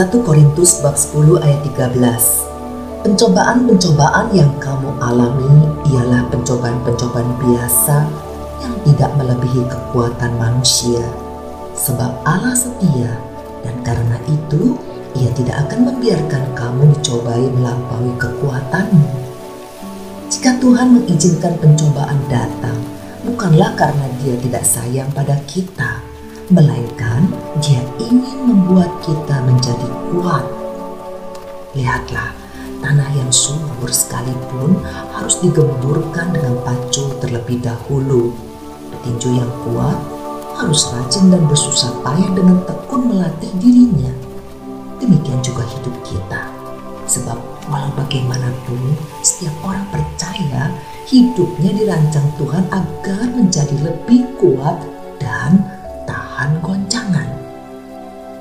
1 Korintus bab 10 ayat 13 Pencobaan-pencobaan yang kamu alami ialah pencobaan-pencobaan biasa yang tidak melebihi kekuatan manusia. Sebab Allah setia dan karena itu ia tidak akan membiarkan kamu dicobai melampaui kekuatanmu. Jika Tuhan mengizinkan pencobaan datang, bukanlah karena dia tidak sayang pada kita, melainkan Dia ingin membuat kita menjadi kuat. Lihatlah, tanah yang subur sekalipun harus digemburkan dengan pacul terlebih dahulu. Petinju yang kuat harus rajin dan bersusah payah dengan tekun melatih dirinya. Demikian juga hidup kita. Sebab walau bagaimanapun, setiap orang percaya hidupnya dirancang Tuhan agar menjadi lebih kuat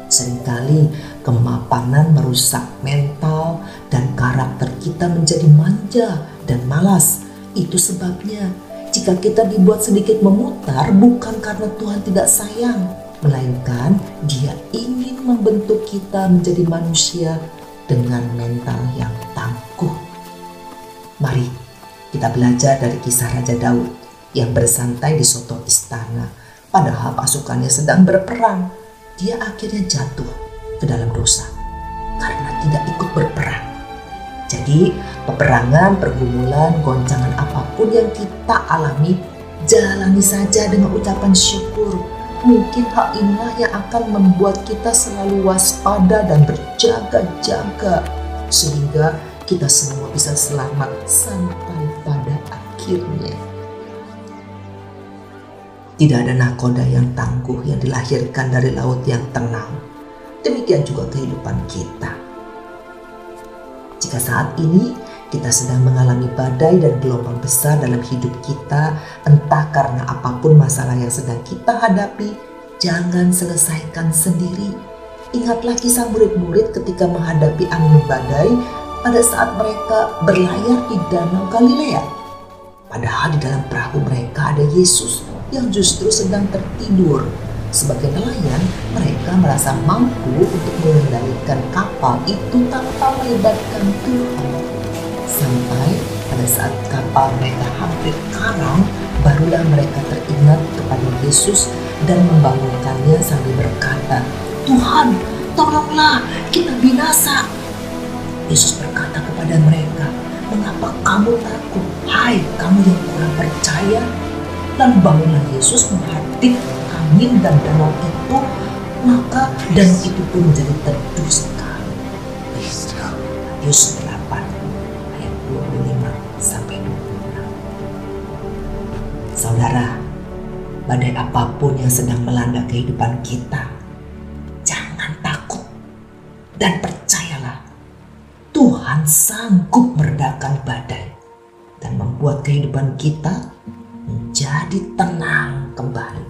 Seringkali kemapanan merusak mental dan karakter kita menjadi manja dan malas. Itu sebabnya jika kita dibuat sedikit memutar bukan karena Tuhan tidak sayang, melainkan Dia ingin membentuk kita menjadi manusia dengan mental yang tangguh. Mari kita belajar dari kisah Raja Daud yang bersantai di soto istana Padahal pasukannya sedang berperang, dia akhirnya jatuh ke dalam dosa karena tidak ikut berperang. Jadi, peperangan, pergumulan, goncangan apa pun yang kita alami, jalani saja dengan ucapan syukur. Mungkin hal inilah yang akan membuat kita selalu waspada dan berjaga-jaga, sehingga kita semua bisa selamat sampai pada akhirnya. Tidak ada nakoda yang tangguh yang dilahirkan dari laut yang tenang. Demikian juga kehidupan kita. Jika saat ini kita sedang mengalami badai dan gelombang besar dalam hidup kita, entah karena apa pun masalah yang sedang kita hadapi, jangan selesaikan sendiri. Ingatlah kisah murid-murid ketika menghadapi angin badai pada saat mereka berlayar di Danau Galilea. Padahal di dalam perahu mereka ada Yesus yang justru sedang tertidur. Sebagai nelayan, mereka merasa mampu untuk mengendalikan kapal itu tanpa melibatkan Tuhan. Sampai pada saat kapal mereka hampir karam, barulah mereka teringat kepada Yesus dan membangunkannya sambil berkata, Tuhan, tolonglah, kita binasa. Yesus berkata kepada mereka, mengapa kamu takut? Hai kamu yang kurang percaya, Lalu bangunlah Yesus menghardik angin dan danau itu, maka danau itu pun menjadi teduh sekali. Matius 8 ayat 25 sampai 26. Saudara, badai apa pun yang sedang melanda kehidupan kita, jangan takut dan percayalah Tuhan sanggup meredakan badai dan membuat kehidupan kita menjadi tenang kembali.